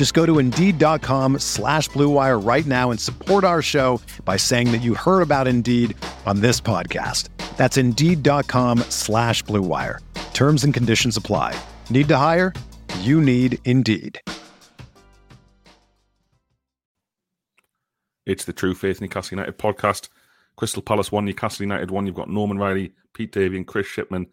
Just go to Indeed.com slash BlueWire right now and support our show by saying that you heard about Indeed on this podcast. That's Indeed.com slash BlueWire. Terms and conditions apply. Need to hire? You need Indeed. It's the True Faith Newcastle United podcast. Crystal Palace one, Newcastle United one. You've got Norman Riley, Pete Davey, and Chris Shipman,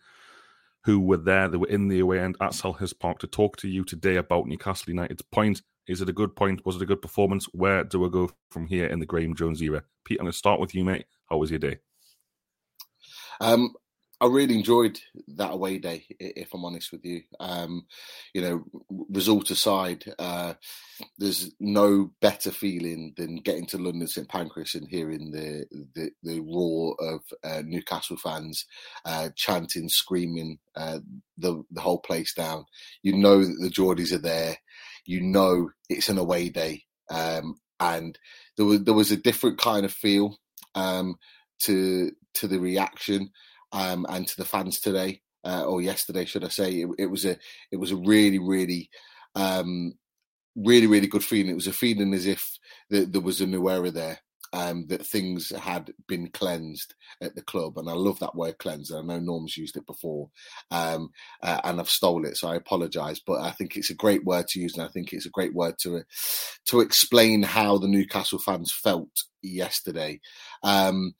who were there. They were in the away end at Selhurst Park to talk to you today about Newcastle United's point. Is it a good point? Was it a good performance? Where do we go from here in the Graeme Jones era? Pete, I'm going to start with you, mate. How was your day? Um, I really enjoyed that away day, if I'm honest with you. Um, you know, result aside, uh, there's no better feeling than getting to London St Pancras and hearing the the, the roar of uh, Newcastle fans uh, chanting, screaming uh, the the whole place down. You know that the Geordies are there. You know it's an away day, um, and there was there was a different kind of feel um, to to the reaction um, and to the fans today uh, or yesterday, should I say? It, it, was a it was a really really um, really really good feeling. It was a feeling as if the, there was a new era there. Um, that things had been cleansed at the club, and I love that word "cleansed." I know Norm's used it before, um, uh, and I've stole it, so I apologise. But I think it's a great word to use, and I think it's a great word to to explain how the Newcastle fans felt yesterday. Um,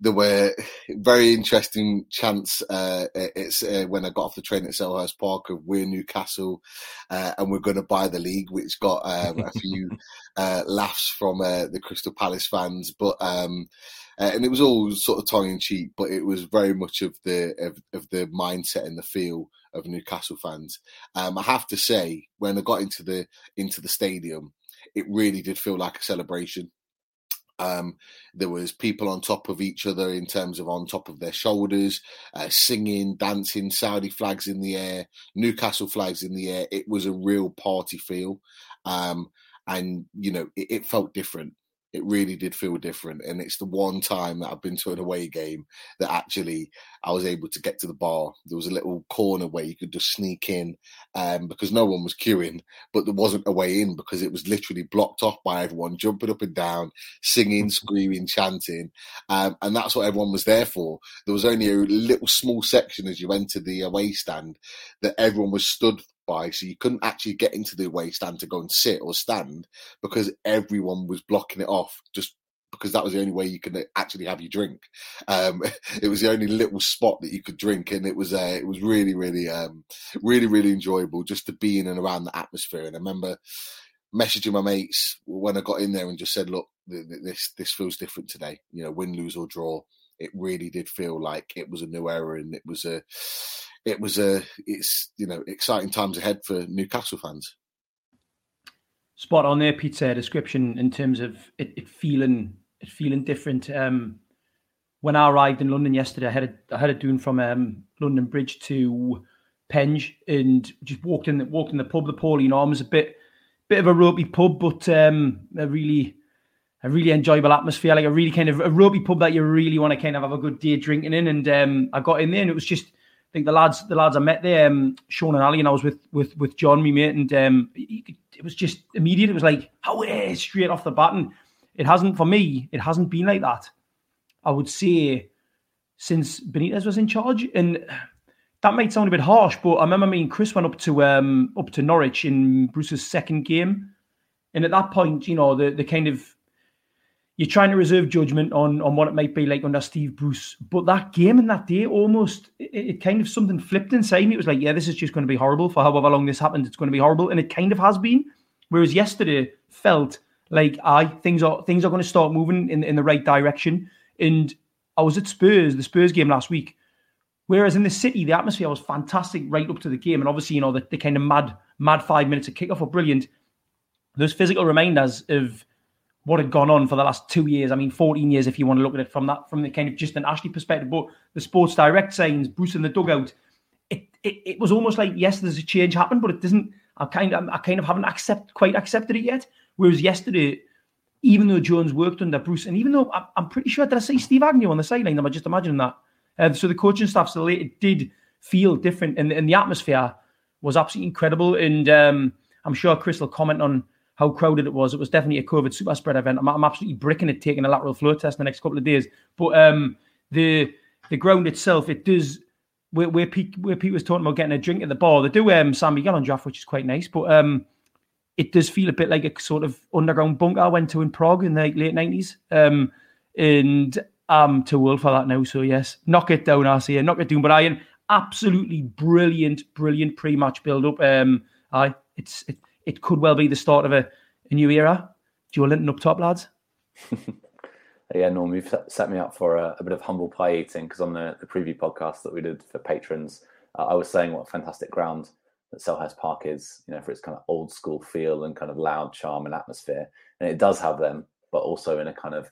there were very interesting chants. Uh, it's uh, when I got off the train at Selhurst Park of we're Newcastle uh, and we're going to buy the league, which got um, a few uh, laughs from uh, the Crystal Palace fans. But um, uh, and it was all sort of tongue in cheek, but it was very much of the of, of the mindset and the feel of Newcastle fans. Um, I have to say, when I got into the into the stadium, it really did feel like a celebration. Um, there was people on top of each other in terms of on top of their shoulders, uh, singing, dancing, Saudi flags in the air, Newcastle flags in the air. It was a real party feel, um, and you know it, it felt different it really did feel different. And it's the one time that I've been to an away game that actually I was able to get to the bar. There was a little corner where you could just sneak in um, because no one was queuing, but there wasn't a way in because it was literally blocked off by everyone jumping up and down, singing, screaming, chanting. Um, and that's what everyone was there for. There was only a little small section as you entered the away stand that everyone was stood by, so you couldn't actually get into the away stand to go and sit or stand because everyone was blocking it off just because that was the only way you could actually have your drink. Um, it was the only little spot that you could drink, and it was uh, it was really, really, um, really, really enjoyable just to be in and around the atmosphere. And I remember messaging my mates when I got in there and just said, "Look, this this feels different today. You know, win, lose or draw." It really did feel like it was a new era, and it was a it was a it's you know exciting times ahead for Newcastle fans. Spot on there, Pete's uh, description in terms of it, it, feeling it feeling different. Um, when I arrived in London yesterday, I had a, I had a doing from um, London Bridge to Penge and just walked in walked in the pub. The Pawleyne Arms a bit bit of a ropey pub, but um, a really a really enjoyable atmosphere, like a really kind of a ropey pub that you really want to kind of have a good day drinking in. And um, I got in there and it was just I think the lads, the lads I met there, um, Sean and Ali, and I was with with with John, me mate, and um, it was just immediate. It was like, it is straight off the bat, and it hasn't for me. It hasn't been like that. I would say since Benitez was in charge, and that might sound a bit harsh, but I remember me and Chris went up to um up to Norwich in Bruce's second game, and at that point, you know, the the kind of you're trying to reserve judgment on on what it might be like under Steve Bruce. But that game and that day almost it, it, kind of something flipped inside me. It was like, yeah, this is just going to be horrible for however long this happened. It's going to be horrible, and it kind of has been. Whereas yesterday felt like I things are things are going to start moving in in the right direction. And I was at Spurs, the Spurs game last week. Whereas in the city, the atmosphere was fantastic right up to the game, and obviously, you know, the, the kind of mad mad five minutes of kickoff were brilliant. Those physical reminders of what had gone on for the last two years. I mean, 14 years if you want to look at it from that, from the kind of just an Ashley perspective. But the Sports Direct signs, Bruce in the dugout, it, it, it was almost like yes, there's a change happened, but it doesn't. I kind of I kind of haven't accept quite accepted it yet. Whereas yesterday, even though Jones worked under Bruce, and even though I'm, pretty sure that I see Steve Agnew on the sideline, I'm just imagining that. Uh, so the coaching staff still it did feel different, and, and the atmosphere was absolutely incredible. And um, I'm sure Chris will comment on how crowded it was. It was definitely a COVID super spread event. I'm, I'm absolutely bricking it, taking a lateral flow test in the next couple of days. But um, the the ground itself, it does. Where, where Pete where Pete was talking about getting a drink at the bar, they do um, Miguel on draft, which is quite nice. But um, it does feel a bit like a sort of underground bunker I went to in Prague in the late nineties. Um, and I'm too old for that now. So yes, knock it down, say, knock it down. But I am absolutely brilliant, brilliant pre-match build-up. Um, I it's it, it could well be the start of a, a new era. Joelinton up top, lads. yeah, Norm, you've set me up for a, a bit of humble pie eating because on the, the preview podcast that we did for patrons, uh, I was saying what a fantastic ground that Selhurst Park is, you know, for its kind of old school feel and kind of loud charm and atmosphere. And it does have them, but also in a kind of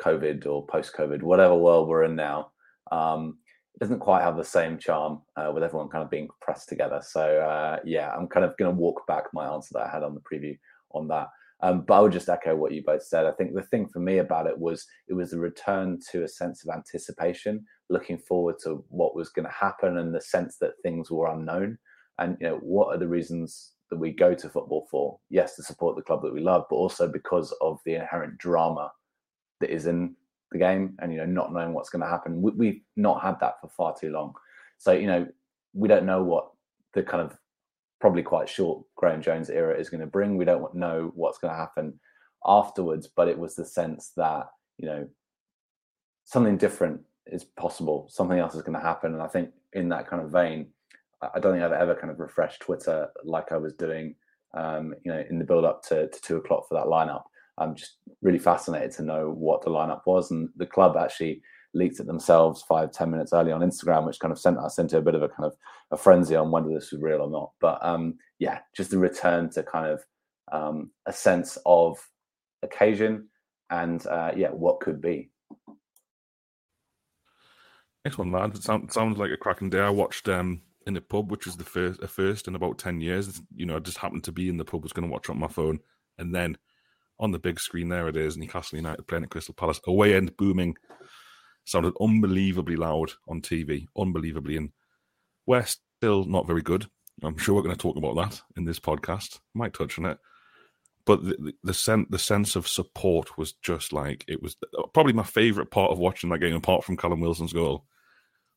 COVID or post COVID, whatever world we're in now, um, it doesn't quite have the same charm uh, with everyone kind of being pressed together. So uh, yeah, I'm kind of going to walk back my answer that I had on the preview on that. Um, but I would just echo what you both said. I think the thing for me about it was it was a return to a sense of anticipation, looking forward to what was going to happen, and the sense that things were unknown. And you know, what are the reasons that we go to football for? Yes, to support the club that we love, but also because of the inherent drama that is in the game and you know not knowing what's going to happen. We, have not had that for far too long. So you know we don't know what the kind of probably quite short graeme jones era is going to bring. We don't know what's going to happen afterwards but it was the sense that you know something different is possible. Something else is going to happen. And i think in that kind of vein i don't think i've ever kind of refreshed twitter like i was doing um, you know in the build up to, to two o'clock for that lineup I'm just really fascinated to know what the lineup was. And the club actually leaked it themselves five, ten minutes early on Instagram, which kind of sent us into a bit of a kind of a frenzy on whether this was real or not. But um, yeah, just the return to kind of um, a sense of occasion and uh, yeah, what could be. Next one, lad. It sounds, like a cracking day. I watched um, in a pub, which was the first, a first in about ten years. You know, I just happened to be in the pub, was going to watch on my phone, and then on the big screen there it is Newcastle United playing at Crystal Palace away end booming sounded unbelievably loud on TV unbelievably and we're still not very good. I'm sure we're going to talk about that in this podcast. Might touch on it. But the, the, the sense the sense of support was just like it was probably my favorite part of watching that game apart from Callum Wilson's goal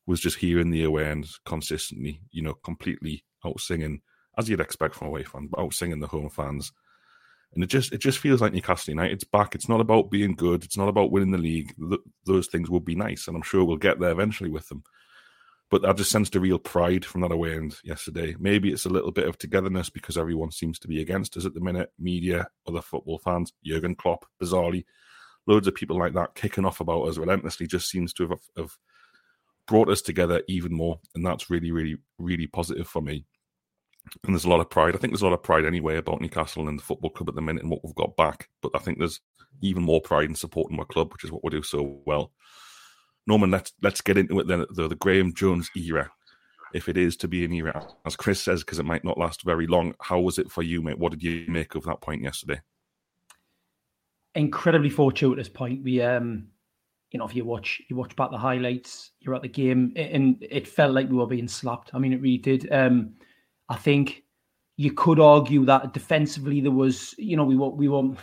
was just hearing the away end consistently you know completely out singing as you'd expect from away fans but out singing the home fans and it just it just feels like Newcastle United's back. It's not about being good. It's not about winning the league. Th- those things will be nice, and I'm sure we'll get there eventually with them. But I just sensed a real pride from that away end yesterday. Maybe it's a little bit of togetherness because everyone seems to be against us at the minute. Media, other football fans, Jurgen Klopp, bizarrely, loads of people like that kicking off about us relentlessly just seems to have, have brought us together even more, and that's really, really, really positive for me and there's a lot of pride. I think there's a lot of pride anyway about Newcastle and the football club at the minute and what we've got back. But I think there's even more pride in supporting my club, which is what we do so well. Norman, let's let's get into it then. The, the Graeme Jones era, if it is to be an era, as Chris says, because it might not last very long. How was it for you, mate? What did you make of that point yesterday? Incredibly fortuitous point. We, um, you know, if you watch you watch back the highlights, you're at the game, and it felt like we were being slapped. I mean, it really did. Um, I think you could argue that defensively there was, you know, we were we were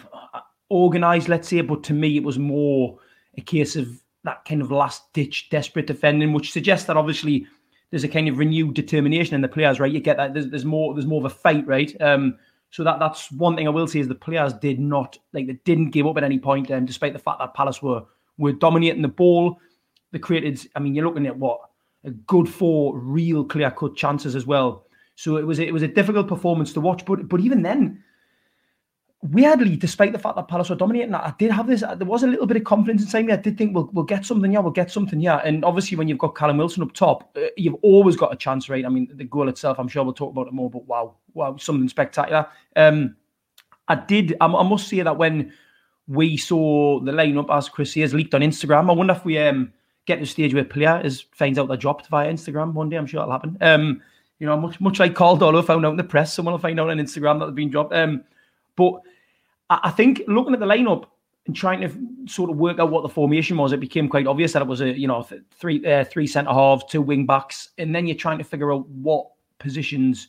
organised, let's say, but to me it was more a case of that kind of last ditch desperate defending, which suggests that obviously there's a kind of renewed determination in the players, right? You get that there's, there's more there's more of a fight, right? Um, So that that's one thing I will say is the players did not like they didn't give up at any point, um, despite the fact that Palace were were dominating the ball. They created. I mean, you're looking at what a good four real clear cut chances as well. So it was it was a difficult performance to watch. But but even then, weirdly, despite the fact that Palace were dominating, I did have this. There was a little bit of confidence inside me. I did think we'll we'll get something. Yeah, we'll get something. Yeah, and obviously when you've got Callum Wilson up top, uh, you've always got a chance, right? I mean, the goal itself, I'm sure we'll talk about it more. But wow, wow, something spectacular. Um, I did. I, must say that when we saw the lineup, as Chris has leaked on Instagram, I wonder if we um get to the stage where player is finds out they're dropped via Instagram one day. I'm sure it'll happen. Um, you know, much much like Caldolo found out in the press, someone will find out on Instagram that they've been dropped. Um, but I think looking at the lineup and trying to sort of work out what the formation was, it became quite obvious that it was a you know three uh, three centre halves, two wing backs, and then you're trying to figure out what positions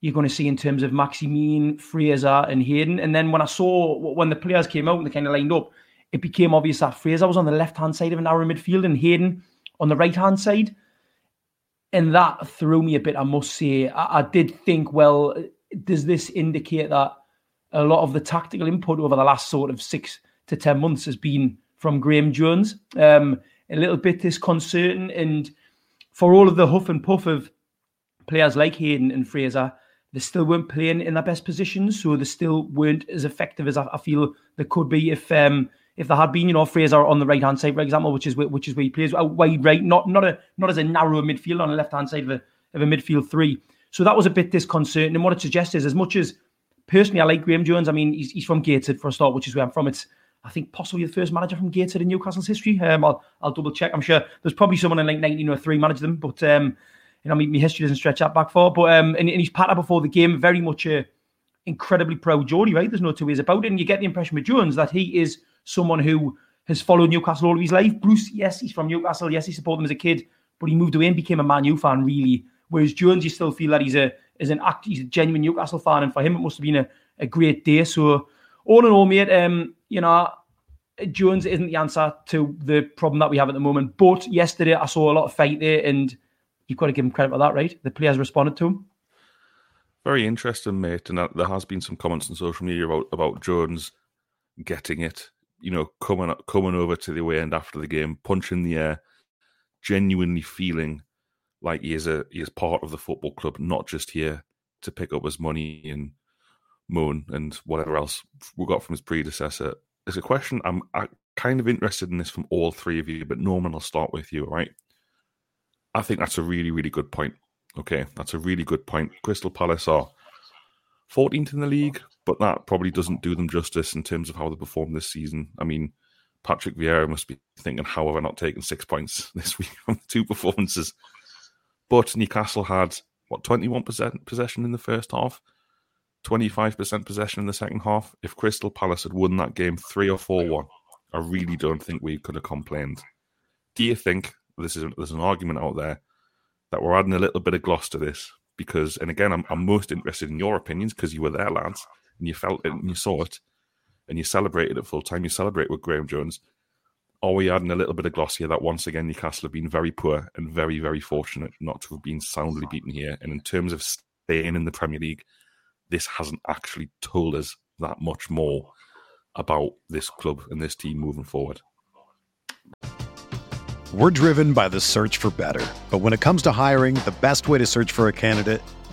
you're going to see in terms of Maximin, Fraser, and Hayden. And then when I saw when the players came out and they kind of lined up, it became obvious that Fraser was on the left hand side of an narrow midfield and Hayden on the right hand side. And that threw me a bit, I must say. I, I did think, well, does this indicate that a lot of the tactical input over the last sort of six to 10 months has been from Graeme Jones. Um, a little bit disconcerting. And for all of the huff and puff of players like Hayden and Fraser, they still weren't playing in their best positions. So they still weren't as effective as I, I feel they could be if um, if there had been, you know, Fraser on the right hand side, for example, which is where, which is where he plays out wide right, not not a not as a narrow midfield on the left hand side of a of a midfield three. So that was a bit disconcerting. And what it suggests is, as much as personally, I like Graeme Jones. I mean, he's, he's from Gateshead for a start, which is where I'm from. It's I think possibly the first manager from Gateshead in Newcastle's history. Um, I'll, I'll double check. I'm sure there's probably someone in like 1903 managed them, but um, you know, my, my history doesn't stretch that back far. But um, and, and he's patterned before the game, very much a incredibly proud Geordie, right? There's no two ways about it. And you get the impression with Jones that he is someone who has followed Newcastle all of his life. Bruce, yes, he's from Newcastle. Yes, he supported them as a kid, but he moved away and became a Man U fan, really. Whereas Jones, you still feel that he's a is an act, he's a genuine Newcastle fan, and for him, it must have been a a great day. So all in all, mate, um, you know, Jones isn't the answer to the problem that we have at the moment. But yesterday I saw a lot of fight there, and you've got to give him credit for that, right? The players responded to him. Very interesting, mate. And there has been some comments on social media about, about Jones getting it, you know, coming coming over to the away end after the game, punching the air, genuinely feeling like he is a he is part of the football club, not just here to pick up his money and Moon and whatever else we got from his predecessor. It's a question I'm, I'm kind of interested in this from all three of you, but Norman, I'll start with you, All right, I think that's a really, really good point. Okay, that's a really good point. Crystal Palace are 14th in the league, but that probably doesn't do them justice in terms of how they performed this season. I mean, Patrick Vieira must be thinking, how have I not taken six points this week from the two performances? But Newcastle had, what, 21% possession in the first half? 25% possession in the second half. If Crystal Palace had won that game 3 or 4 1, I really don't think we could have complained. Do you think this is there's an argument out there that we're adding a little bit of gloss to this? Because, and again, I'm, I'm most interested in your opinions because you were there, lads, and you felt it and you saw it and you celebrated it full time. You celebrate with Graeme Jones. Are we adding a little bit of gloss here that once again Newcastle have been very poor and very, very fortunate not to have been soundly beaten here? And in terms of staying in the Premier League, this hasn't actually told us that much more about this club and this team moving forward. We're driven by the search for better. But when it comes to hiring, the best way to search for a candidate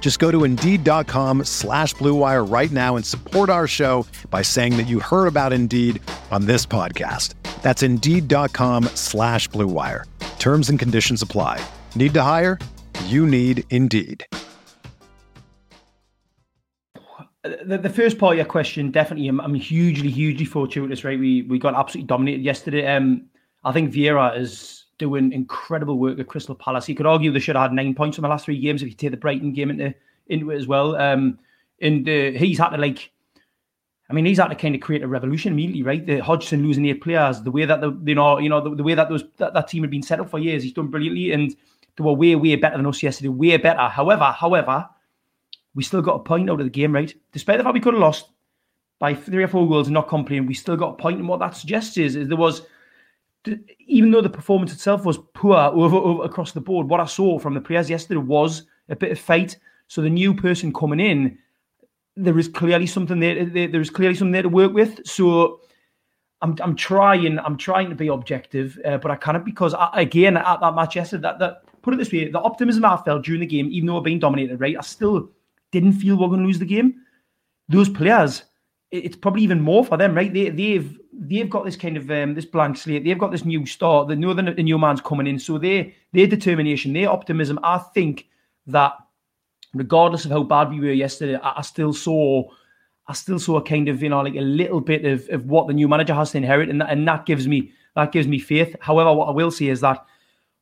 Just go to Indeed.com slash BlueWire right now and support our show by saying that you heard about Indeed on this podcast. That's Indeed.com slash BlueWire. Terms and conditions apply. Need to hire? You need Indeed. the, the first part of your question, definitely, I'm, I'm hugely, hugely fortuitous. Right, we we got absolutely dominated yesterday. Um, I think Vieira is doing incredible work at Crystal Palace. You could argue they should have had nine points from the last three games if you take the Brighton game into into it as well. Um, and uh, he's had to like, I mean, he's had to kind of create a revolution immediately, right? The Hodgson losing eight players, the way that the you know, you know, the, the way that those that, that team had been set up for years, he's done brilliantly, and they were way, way better than us yesterday, way better. However, however, we still got a point out of the game, right? Despite the fact we could have lost by three or four goals and not complaining, we still got a point. And what that suggests is, is there was even though the performance itself was poor over, over across the board, what I saw from the players yesterday was a bit of fight. So the new person coming in, there is clearly something there. There is clearly something there to work with. So I'm, I'm trying. I'm trying to be objective, uh, but I cannot because I, again at that match yesterday, that, that put it this way, the optimism I felt during the game, even though we're being dominated, right, I still didn't feel we're going to lose the game. Those players, it's probably even more for them, right? They, they've they've got this kind of um, this blank slate. They've got this new start. They know the, the new man's coming in, so they their determination, their optimism. I think that regardless of how bad we were yesterday, I, I, still saw. I still saw a kind of, you know, like a little bit of, of what the new manager has to inherit, and that, and that gives me that gives me faith. However, what I will say is that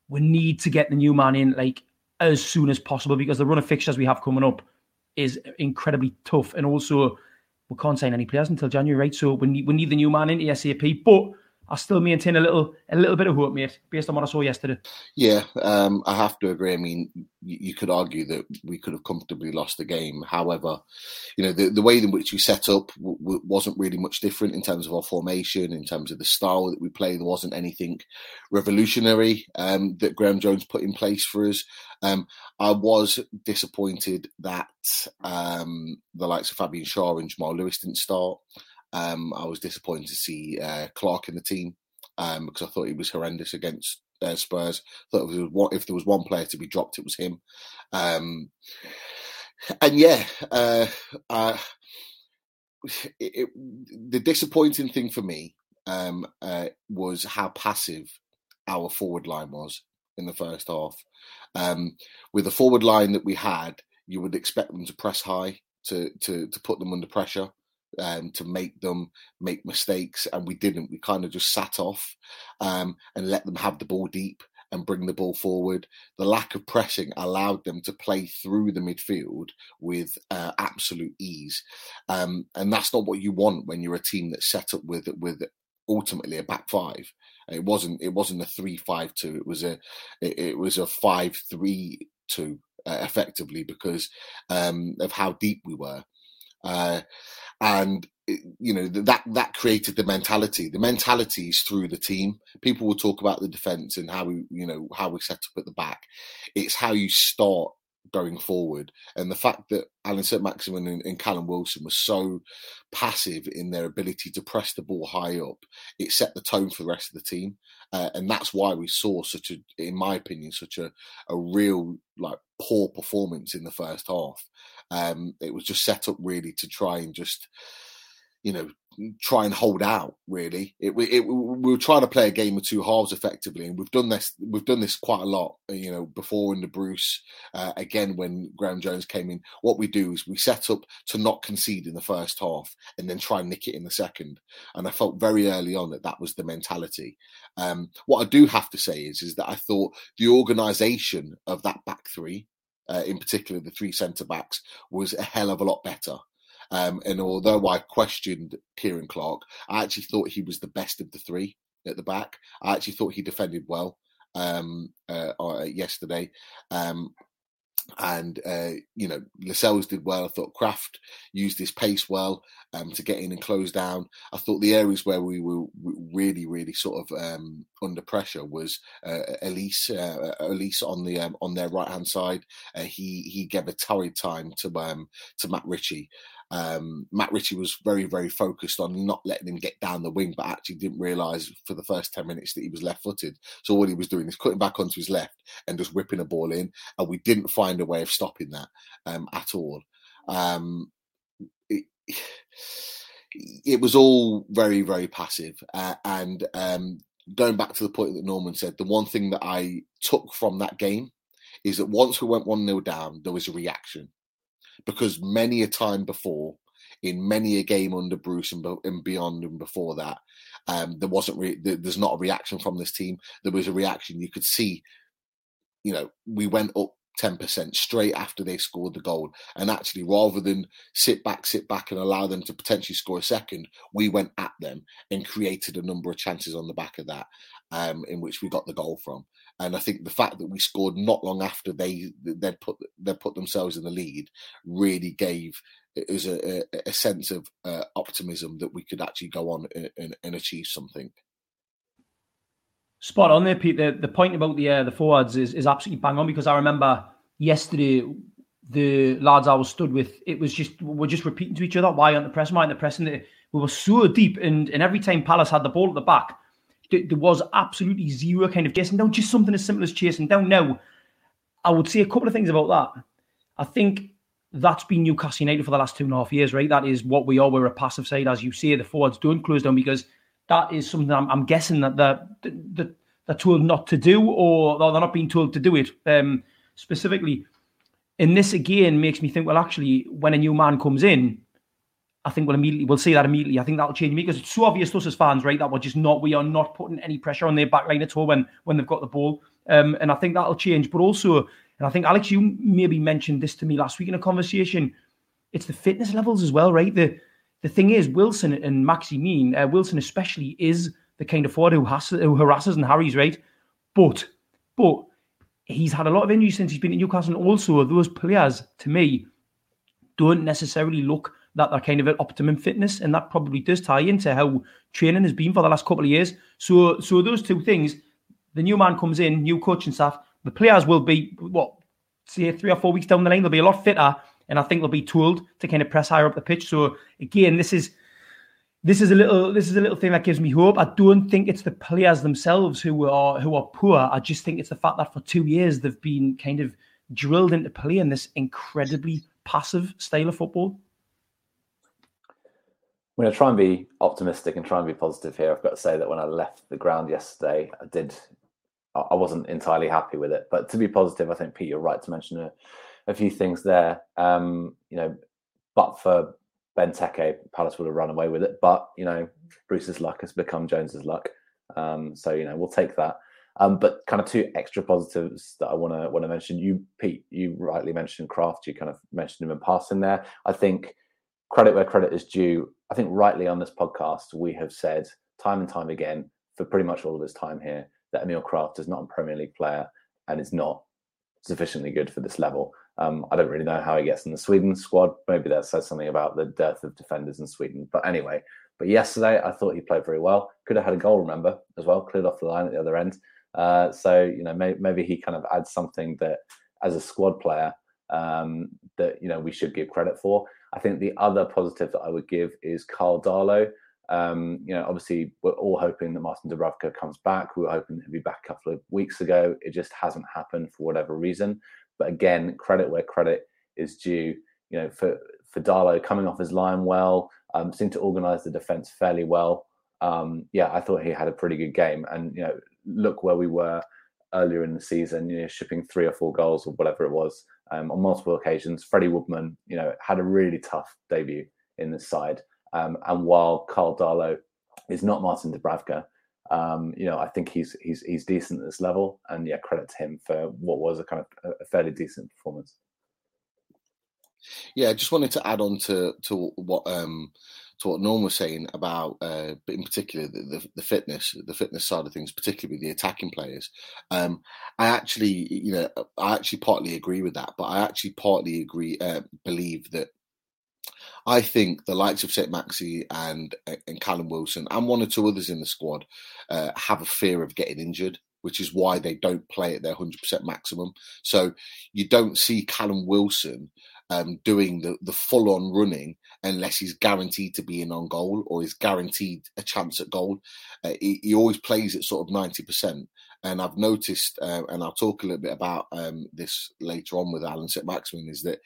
we need to get the new man in like as soon as possible because the run of fixtures we have coming up is incredibly tough, and also we can't sign any players until January, right? So we need we need the new man in SAP, but I still maintain a little a little bit of hope, mate, based on what I saw yesterday. Yeah, um, I have to agree. I mean, you, you, could argue that we could have comfortably lost the game. However, you know the, the way in which we set up w- w- wasn't really much different in terms of our formation, in terms of the style that we play. There wasn't anything revolutionary um, that Graeme Jones put in place for us. Um, I was disappointed that um, the likes of Fabian Schär and Jamal Lewis didn't start. Um, I was disappointed to see uh, Clark in the team um, because I thought he was horrendous against uh, Spurs. I thought if there, was, if there was one player to be dropped, it was him. Um, and yeah, uh, uh, it, it, the disappointing thing for me um, uh, was how passive our forward line was in the first half. Um, with the forward line that we had, you would expect them to press high to to to put them under pressure um, to make them make mistakes, and we didn't. We kind of just sat off um, and let them have the ball deep and bring the ball forward. The lack of pressing allowed them to play through the midfield with uh, absolute ease, um, and that's not what you want when you're a team that's set up with with ultimately a back five. It wasn't. It wasn't a three-five-two. It was a. It, it was a five-three-two uh, effectively because um, of how deep we were. Uh, and you know that that created the mentality. The mentality is through the team. People will talk about the defense and how we, you know, how we set up at the back. It's how you start going forward, and the fact that Alan Saint-Maximin and, and Callum Wilson were so passive in their ability to press the ball high up, it set the tone for the rest of the team, uh, and that's why we saw such a, in my opinion, such a a real like poor performance in the first half. Um, it was just set up really to try and just, you know, try and hold out. Really, it, it, we were trying to play a game of two halves effectively, and we've done this. We've done this quite a lot. Uh, you know, before in the Bruce, uh, again when Graeme Jones came in, what we do is we set up to not concede in the first half, and then try and nick it in the second. And I felt very early on that that was the mentality. Um, what I do have to say is, is that I thought the organisation of that back three uh, in particular the three centre backs, was a hell of a lot better. Um, and although I questioned Ciaran Clark, I actually thought he was the best of the three at the back. I actually thought he defended well um, uh, uh yesterday. Um, and uh, you know Lascelles did well. I thought Krafth used his pace well um, to get in and close down. I thought the areas where we were really, really sort of um, under pressure was uh, Olise, uh, Olise on the um, on their right hand side. Uh, he he gave a torrid time to um, to Matt Ritchie, um, Matt Ritchie was very, very focused on not letting him get down the wing, but actually didn't realise for the first 10 minutes that he was left footed. So all he was doing is cutting back onto his left and just whipping a ball in. And we didn't find a way of stopping that um, at all. Um, it, it, was all very, very passive. Uh, and um, going back to the point that Norman said, the one thing that I took from that game is that once we went 1 0 down, there was a reaction because many a time before in many a game under Bruce and, and beyond and before that. Um, there wasn't re- there's not a reaction from this team. There was a reaction. You could see, you know, we went up 10% straight after they scored the goal. And actually, rather than sit back, sit back and allow them to potentially score a second, we went at them and created a number of chances on the back of that, um, in which we got the goal from. And I think the fact that we scored not long after they they put they put themselves in the lead really gave us a, a, sense of uh, optimism that we could actually go on and, and, achieve something. Spot on there, Pete. The, the point about the uh, the forwards is, is absolutely bang on because I remember yesterday the lads I was stood with, it was just we're just repeating to each other why aren't the press, why aren't the press, and we were so deep, and and every time Palace had the ball at the back, there was absolutely zero kind of chasing down, just something as simple as chasing down. Now, I would say a couple of things about that. I think that's been Newcastle United for the last two and a half years, right? That is what we are. We're a passive side, as you say. The forwards don't close down because that is something I'm, I'm guessing that they're, they're, they're, told not to do or they're not being told to do it um, specifically. And this again makes me think, well, actually, when a new man comes in, I think we'll immediately we'll see that immediately. I think that'll change me because it's so obvious to us as fans, right? That we're just not we are not putting any pressure on their back line at all when when they've got the ball. Um, and I think that'll change. But also, and I think Alex, you maybe mentioned this to me last week in a conversation. It's the fitness levels as well, right? The the thing is, Wilson and Maximin, uh, Wilson especially, is the kind of forward who, has, who harasses and harries, right? But but he's had a lot of injuries since he's been at Newcastle. And also, those players, to me, don't necessarily look that they're kind of optimum fitness, and that probably does tie into how training has been for the last couple of years. So, so those two things, the new man comes in, new coaching staff, the players will be what say three or four weeks down the line, they'll be a lot fitter, and I think they'll be told to kind of press higher up the pitch. So again, this is this is a little this is a little thing that gives me hope. I don't think it's the players themselves who are who are poor. I just think it's the fact that for two years they've been kind of drilled into playing this incredibly passive style of football. I'm going to try and be optimistic and try and be positive here. I've got to say that when I left the ground yesterday, I did, I wasn't entirely happy with it. But to be positive, I think Pete, you're right to mention a, a few things there. Um, you know, but for Benteke, Palace would have run away with it. But you know, Bruce's luck has become Jones's luck. Um, so you know, we'll take that. Um, but kind of two extra positives that I want to want to mention. You, Pete, you rightly mentioned Krafth. You kind of mentioned him in passing there. I think credit where credit is due. I think rightly on this podcast, we have said time and time again for pretty much all of his time here that Emil Krafth is not a Premier League player and is not sufficiently good for this level. Um, I don't really know how he gets in the Sweden squad. Maybe that says something about the dearth of defenders in Sweden. But anyway, but yesterday I thought he played very well. Could have had a goal, remember, as well, cleared off the line at the other end. Uh, so you know, may, maybe he kind of adds something that, as a squad player, um, that you know we should give credit for. I think the other positive that I would give is Carl Darlow. Um, you know, obviously, we're all hoping that Martin Dubravka comes back. We were hoping he'd be back a couple of weeks ago. It just hasn't happened for whatever reason. But again, credit where credit is due. You know, for for Darlow coming off his line well, um, seemed to organise the defence fairly well. Um, yeah, I thought he had a pretty good game. And you know, look where we were earlier in the season. You know, shipping three or four goals or whatever it was um, on multiple occasions. Freddie Woodman, you know, had a really tough debut in this side. Um, and while Carl Darlow is not Martin Dubravka, um, you know, I think he's he's he's decent at this level, and yeah, credit to him for what was a kind of a fairly decent performance. Yeah, I just wanted to add on to to what um, to what Norm was saying about, uh, in particular the, the, the, fitness, the fitness side of things, particularly the attacking players. Um, I actually, you know, I actually partly agree with that, but I actually partly agree, uh, believe that I think the likes of St. Maxi and and Callum Wilson and one or two others in the squad uh, have a fear of getting injured, which is why they don't play at their hundred percent maximum. So you don't see Callum Wilson um, doing the, the full on running unless he's guaranteed to be in on goal or is guaranteed a chance at goal. Uh, he, he, always plays at sort of 90%. And I've noticed, uh, and I'll talk a little bit about um, this later on with Alan Saint-Maximin, is that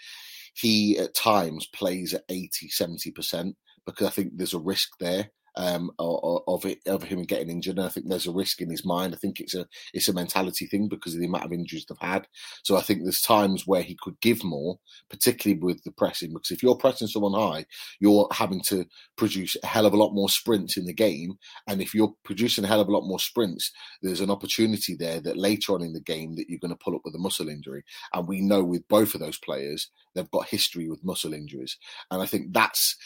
he at times plays at 80, 70% because I think there's a risk there. Um, of it of him getting injured. And I think there's a risk in his mind. I think it's a it's a mentality thing because of the amount of injuries they've had. So I think there's times where he could give more, particularly with the pressing. Because if you're pressing someone high, you're having to produce a hell of a lot more sprints in the game. And if you're producing a hell of a lot more sprints, there's an opportunity there that later on in the game that you're going to pull up with a muscle injury. And we know with both of those players, they've got history with muscle injuries. And I think that's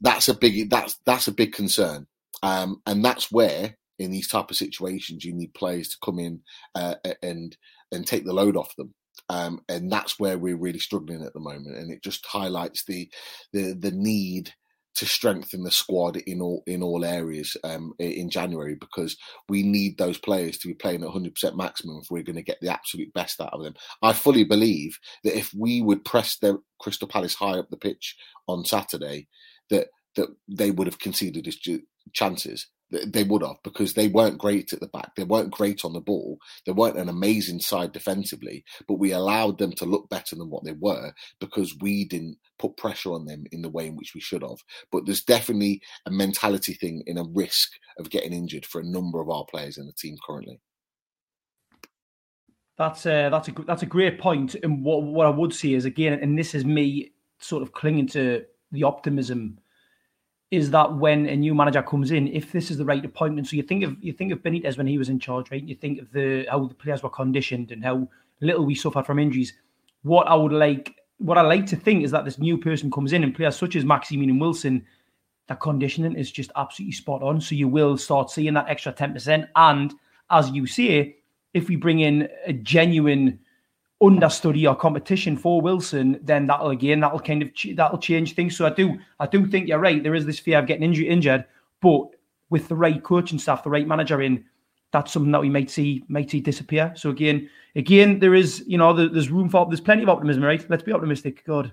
that's a big that's that's a big concern, um, and that's where in these type of situations you need players to come in uh, and and take the load off them. Um, and that's where we're really struggling at the moment, and it just highlights the the the need to strengthen the squad in all in all areas um, in January because we need those players to be playing at 100% maximum if we're going to get the absolute best out of them. I fully believe that if we would press the Crystal Palace high up the pitch on Saturday, that that they would have conceded his chances. They would have because they weren't great at the back. They weren't great on the ball. They weren't an amazing side defensively, but we allowed them to look better than what they were because we didn't put pressure on them in the way in which we should have. But there's definitely a mentality thing in a risk of getting injured for a number of our players in the team currently. That's a, that's a that's a great point. And what what I would say is again, and this is me sort of clinging to the optimism is that when a new manager comes in, if this is the right appointment, so you think of you think of Benitez when he was in charge, right? You think of the how the players were conditioned and how little we suffered from injuries. What I would like, what I like to think is that this new person comes in and players such as Maximin and Wilson, that conditioning is just absolutely spot on. So you will start seeing that extra ten percent. And as you say, if we bring in a genuine understudy or competition for Wilson, then that'll again that'll kind of that'll change things. So I do I do think you're right. There is this fear of getting injured, injured, but with the right coaching staff, the right manager in, that's something that we might see might see disappear. So again, again, there is you know there's room for there's plenty of optimism, right? Let's be optimistic. God.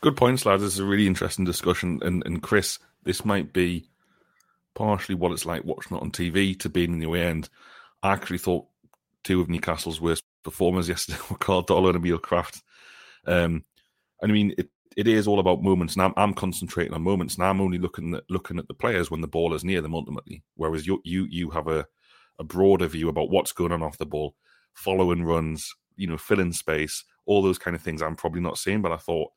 Good points, lads. This is a really interesting discussion, and and Chris, this might be partially what it's like watching it on TV to being in the end. I actually thought two of Newcastle's worst performers yesterday were Carl Darlow and Emil Krafth. Um, I mean, it, it is all about moments, and I'm, I'm concentrating on moments, and I'm only looking at looking at the players when the ball is near them ultimately. Whereas you you you have a a broader view about what's going on off the ball, following runs, you know, filling space, all those kind of things. I'm probably not seeing, but I thought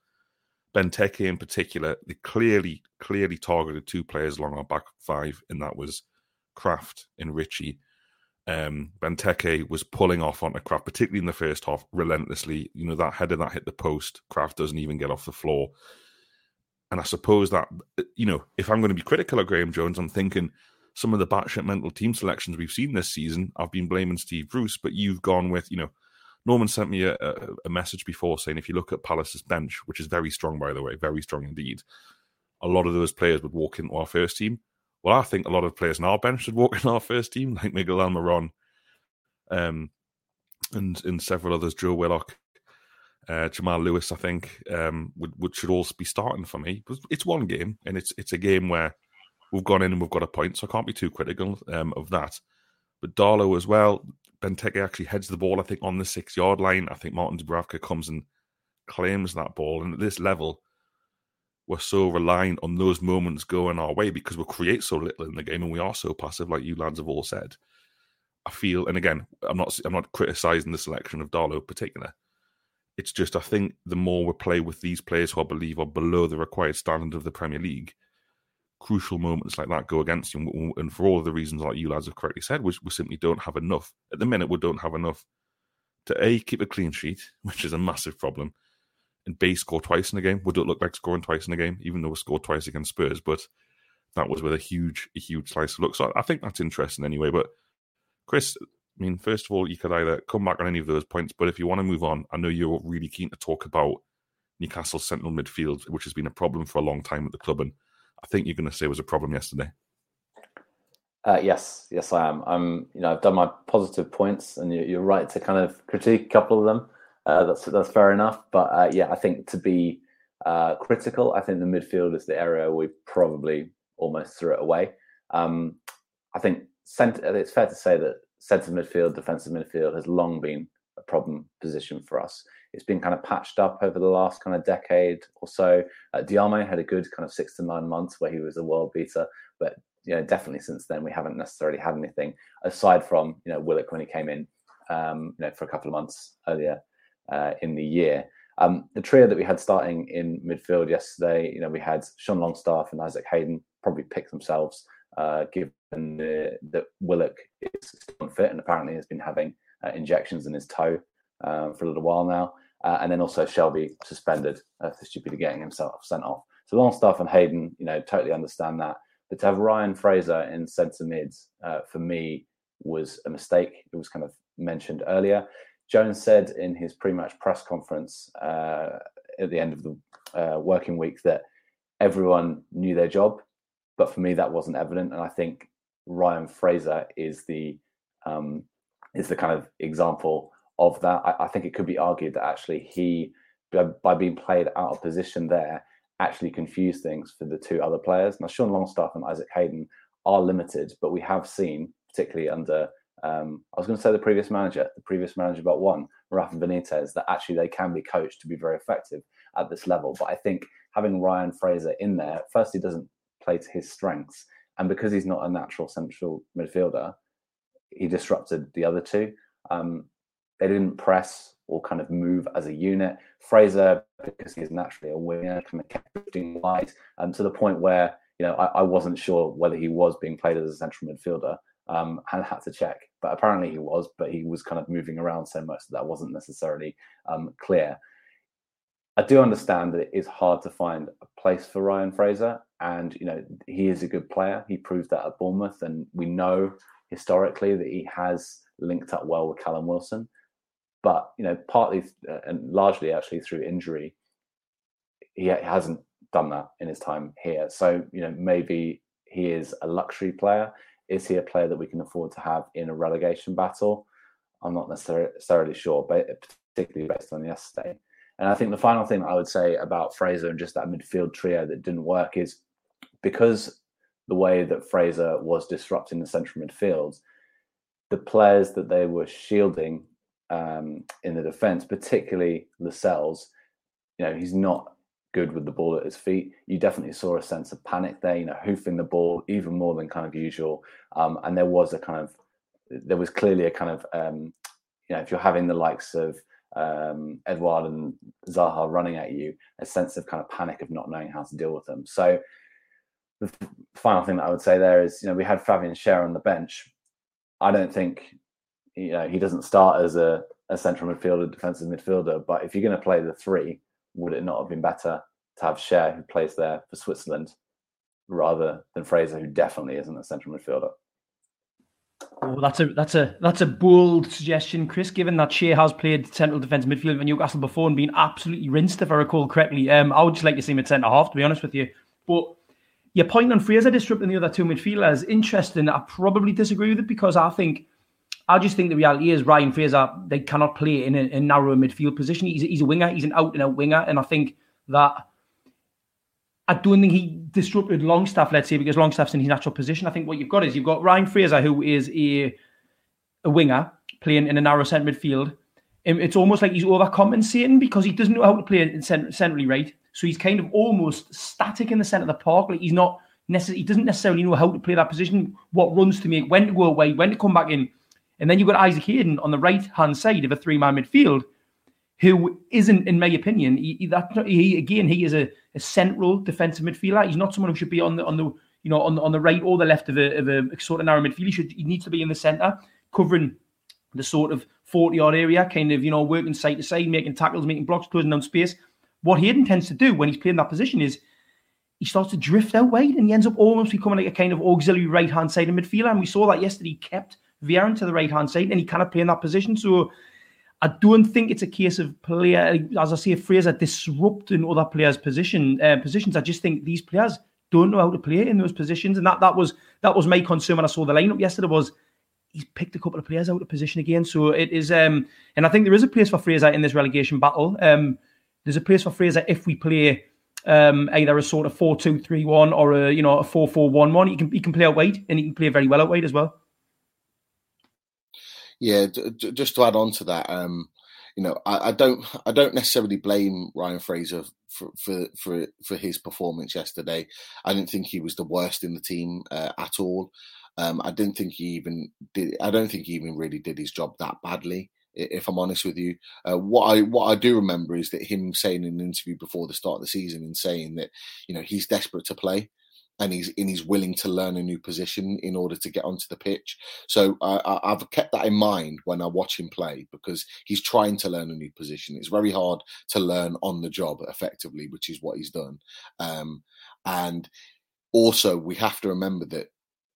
Benteke in particular, they clearly clearly targeted two players along our back five, and that was Krafth and Ritchie um, Benteke was pulling off on a Krafth, particularly in the first half, relentlessly. You know, that header that hit the post, Krafth doesn't even get off the floor. And I suppose that, you know, if I'm going to be critical of Graeme Jones, I'm thinking some of the batshit mental team selections we've seen this season, I've been blaming Steve Bruce, but you've gone with, you know, Norman sent me a, a message before saying if you look at Palace's bench, which is very strong, by the way, very strong indeed, a lot of those players would walk into our first team. Well, I think a lot of players in our bench should walk in our first team, like Miguel Almiron, um, and and several others, Joe Willock, uh, Jamal Lewis. I think um, would, would should all be starting for me. But it's one game, and it's it's a game where we've gone in and we've got a point, so I can't be too critical um, of that. But Darlow as well. Benteke actually heads the ball, I think, on the six yard line. I think Martin Dubravka comes and claims that ball. And at this level, we're so reliant on those moments going our way because we create so little in the game and we are so passive, like you lads have all said. I feel, and again, I'm not I'm not criticizing the selection of Darlow in particular. It's just I think the more we play with these players who I believe are below the required standard of the Premier League, crucial moments like that go against you. And for all the reasons like you lads have correctly said, we, we simply don't have enough. At the minute, we don't have enough to A, keep a clean sheet, which is a massive problem, and B score twice in a game. Would it look like scoring twice in a game, even though we scored twice against Spurs? But that was with a huge, a huge slice of luck. So I think that's interesting anyway. But Chris, I mean, first of all, you could either come back on any of those points, but if you want to move on, I know you're really keen to talk about Newcastle's central midfield, which has been a problem for a long time at the club, and I think you're going to say it was a problem yesterday. Uh, yes, yes, I am. I'm, you know, I've done my positive points, and you're right to kind of critique a couple of them. Uh, that's that's fair enough. But uh, yeah, I think to be uh, critical, I think the midfield is the area we probably almost threw it away. Um, I think it's fair to say that centre midfield, defensive midfield has long been a problem position for us. It's been kind of patched up over the last kind of decade or so. Uh, Diame had a good kind of six to nine months where he was a world beater, but you know definitely since then we haven't necessarily had anything aside from you know Willock when he came in um, you know for a couple of months earlier uh, in the year. Um, the trio that we had starting in midfield yesterday, you know, we had Sean Longstaff and Isaac Hayden probably pick themselves, uh, given the, that Willock is unfit and apparently has been having uh, injections in his toe uh, for a little while now. Uh, and then also Shelvey suspended uh, for stupidly getting himself sent off. So Longstaff and Hayden, you know, totally understand that. But to have Ryan Fraser in centre mids uh, for me was a mistake. It was kind of mentioned earlier. Jones said in his pre-match press conference uh, at the end of the uh, working week that everyone knew their job, but for me that wasn't evident. And I think Ryan Fraser is the um, is the kind of example of that. I, I, think it could be argued that actually he, by, by being played out of position there, actually confused things for the two other players. Now Sean Longstaff and Isaac Hayden are limited, but we have seen, particularly under um, I was going to say the previous manager, the previous manager but one, Rafa Benitez, that actually they can be coached to be very effective at this level. But I think having Ryan Fraser in there, first, he doesn't play to his strengths. And because he's not a natural central midfielder, he disrupted the other two. Um, they didn't press or kind of move as a unit. Fraser, because he's naturally a winger, kind of kept drifting wide, and to the point where you know I, I wasn't sure whether he was being played as a central midfielder um, and had to check. But apparently he was, but he was kind of moving around so much that that wasn't necessarily um, clear. I do understand that it is hard to find a place for Ryan Fraser, and you know he is a good player. He proved that at Bournemouth, and we know historically that he has linked up well with Callum Wilson. But you know, partly uh, and largely actually through injury, he hasn't done that in his time here. So you know, maybe he is a luxury player is he a player that we can afford to have in a relegation battle? I'm not necessarily sure, but particularly based on yesterday. And I think the final thing I would say about Fraser and just that midfield trio that didn't work is because the way that Fraser was disrupting the central midfield, the players that they were shielding um, in the defence, particularly Lascelles, you know, he's not good with the ball at his feet. You definitely saw a sense of panic there, you know, hoofing the ball even more than kind of usual. Um, and there was a kind of, there was clearly a kind of, um, you know, if you're having the likes of um, Edouard and Zaha running at you, a sense of kind of panic of not knowing how to deal with them. So the final thing that I would say there is, you know, we had Fabian Schär on the bench. I don't think, you know, he doesn't start as a, a central midfielder, defensive midfielder, but if you're going to play the three, would it not have been better to have Schär, who plays there for Switzerland, rather than Fraser, who definitely isn't a central midfielder? Oh, that's a that's a that's a bold suggestion, Chris. Given that Schär has played central defence midfield for Newcastle before and been absolutely rinsed, if I recall correctly, um, I would just like to see him at centre half. To be honest with you, but your point on Fraser disrupting the other two midfielders interesting. I probably disagree with it because I think I just think the reality is Ryan Fraser, they cannot play in a, a narrow midfield position. He's, he's a winger, he's an out and out winger. And I think that I don't think he disrupted Longstaff, let's say, because Longstaff's in his natural position. I think what you've got is you've got Ryan Fraser, who is a, a winger playing in a narrow centre midfield. It's almost like he's overcompensating because he doesn't know how to play in cent- centrally right. So he's kind of almost static in the centre of the park. Like he's not necessarily, he doesn't necessarily know how to play that position, what runs to make, when to go away, when to come back in. And then you've got Isaac Hayden on the right hand side of a three man midfield, who isn't, in my opinion, he, that he again he is a, a, central defensive midfielder. He's not someone who should be on the on the you know on the, on the right or the left of a, of a sort of narrow midfield. He should he needs to be in the centre, covering the sort of forty yard area, kind of you know working side to side, making tackles, making blocks, closing down space. What Hayden tends to do when he's playing that position is he starts to drift out wide and he ends up almost becoming like a kind of auxiliary right hand side of midfielder. And we saw that yesterday. He kept Viera to the right hand side, and he cannot play in that position. So I don't think it's a case of player, as I say, Fraser disrupting other players' position uh, positions. I just think these players don't know how to play in those positions, and that that was that was my concern when I saw the lineup yesterday. Was he's picked a couple of players out of position again? So it is, um, and I think there is a place for Fraser in this relegation battle. Um, there's a place for Fraser if we play um, either a sort of four two three one or a you know a four four one one. He can he can play out wide and he can play very well out wide as well. Yeah, just to add on to that, um, you know, I, I, don't I don't necessarily blame Ryan Fraser for, for for for his performance yesterday. I didn't think he was the worst in the team uh, at all. Um, I didn't think he even did. I don't think he even really did his job that badly. If I'm honest with you, uh, what I what I do remember is that him saying in an interview before the start of the season and saying that you know he's desperate to play and he's and he's willing to learn a new position in order to get onto the pitch. So I've kept that in mind when I watch him play because he's trying to learn a new position. It's very hard to learn on the job effectively, which is what he's done. Um, and also, we have to remember that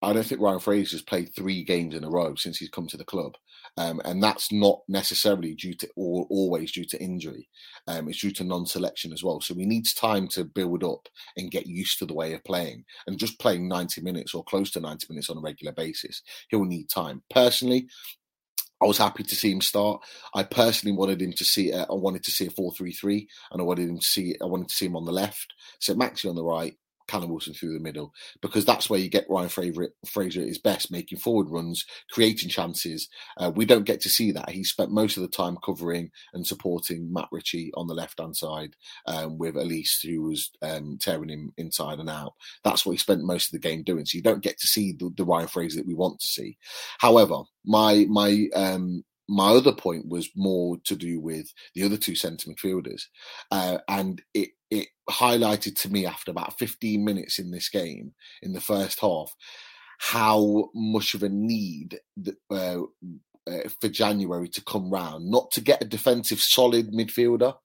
I don't think Ryan Fraser's played three games in a row since he's come to the club, um, and that's not necessarily due to or always due to injury. Um, it's due to non-selection as well. So he needs time to build up and get used to the way of playing. And just playing ninety minutes or close to ninety minutes on a regular basis, he'll need time. Personally, I was happy to see him start. I personally wanted him to see. Uh, I wanted to see a four-three-three, and I wanted him to see. I wanted to see him on the left, so Maxi on the right, Callum Wilson through the middle because that's where you get Ryan Fraser, at his best, making forward runs, creating chances. Uh, we don't get to see that. He spent most of the time covering and supporting Matt Ritchie on the left hand side um, with Olise, who was um, tearing him inside and out. That's what he spent most of the game doing. So you don't get to see the, the Ryan Fraser that we want to see. However, my my um, my other point was more to do with the other two centre midfielders, uh, and it it highlighted to me after about 15 minutes in this game in the first half how much of a need that, uh, uh, for January to come round, not to get a defensive solid midfielder,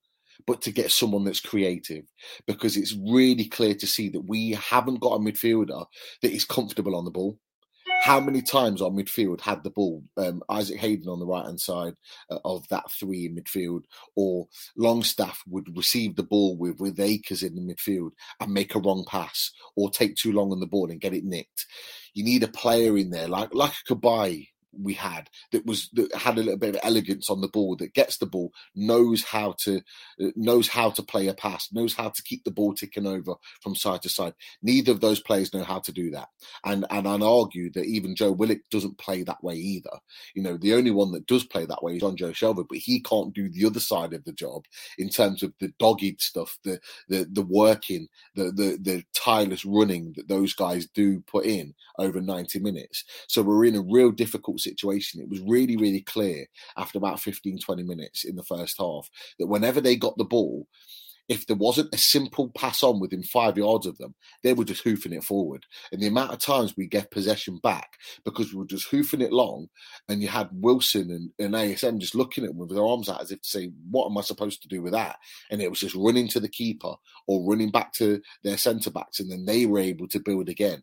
but to get someone that's creative because it's really clear to see that we haven't got a midfielder that is comfortable on the ball how many times our midfield had the ball? Um, Isaac Hayden on the right hand side uh, of that three in midfield, or Longstaff would receive the ball with with Akers in the midfield and make a wrong pass, or take too long on the ball and get it nicked. You need a player in there like like a Cabaye we had that was that had a little bit of elegance on the ball that gets the ball knows how to uh, knows how to play a pass knows how to keep the ball ticking over from side to side. Neither of those players know how to do that. And and i'd argue that even joe willock doesn't play that way either. You know the only one that does play that way is Jonjo Shelvey but he can't do the other side of the job in terms of the dogged stuff the the the working the the the tireless running that those guys do put in over 90 minutes. So we're in a real difficult situation. It was really, really clear after about 15, 20 minutes in the first half that whenever they got the ball, if there wasn't a simple pass on within five yards of them, they were just hoofing it forward. And the amount of times we get possession back because we were just hoofing it long, and you had Wilson and, and ASM just looking at them with their arms out as if to say, What am I supposed to do with that? And it was just running to the keeper or running back to their centre backs, and then they were able to build again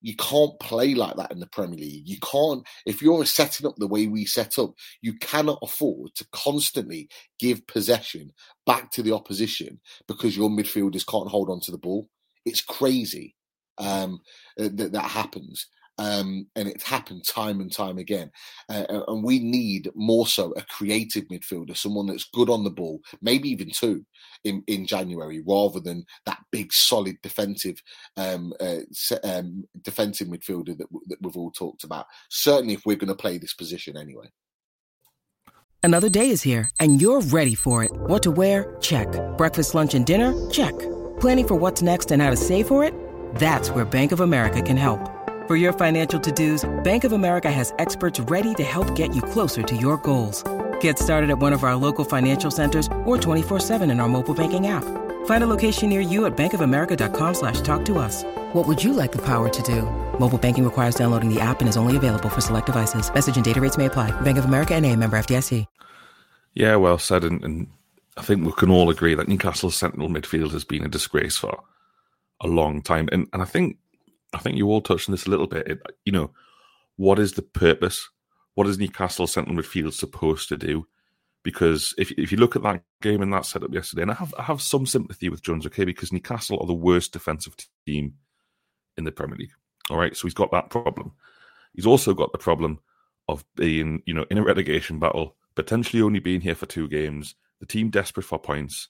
you can't play like that in the Premier League. You can't, if you're setting up the way we set up, you cannot afford to constantly give possession back to the opposition because your midfielders can't hold on to the ball. It's crazy um, that that happens. Um, and it's happened time and time again. Uh, and we need more so a creative midfielder, someone that's good on the ball, maybe even two in, in January, rather than that big, solid defensive um, uh, um, defensive midfielder that, that we've all talked about. Certainly, if we're going to play this position anyway. Another day is here, and you're ready for it. What to wear? Check. Breakfast, lunch, and dinner? Check. Planning for what's next and how to save for it? That's where Bank of America can help. For your financial to-dos, Bank of America has experts ready to help get you closer to your goals. Get started at one of our local financial centers or 24-7 in our mobile banking app. Find a location near you at bankofamerica.com slash talk to us. What would you like the power to do? Mobile banking requires downloading the app and is only available for select devices. Message and data rates may apply. Bank of America and a member FDIC. Yeah, well said. And, and I think we can all agree that Newcastle's central midfield has been a disgrace for a long time. And, and I think I think you all touched on this a little bit. It, you know, what is the purpose? What is Newcastle central midfield supposed to do? Because if if you look at that game and that setup yesterday, and I have I have some sympathy with Jones, okay, because Newcastle are the worst defensive team in the Premier League. All right, so he's got that problem. He's also got the problem of being, you know, in a relegation battle, potentially only being here for two games. The team desperate for points.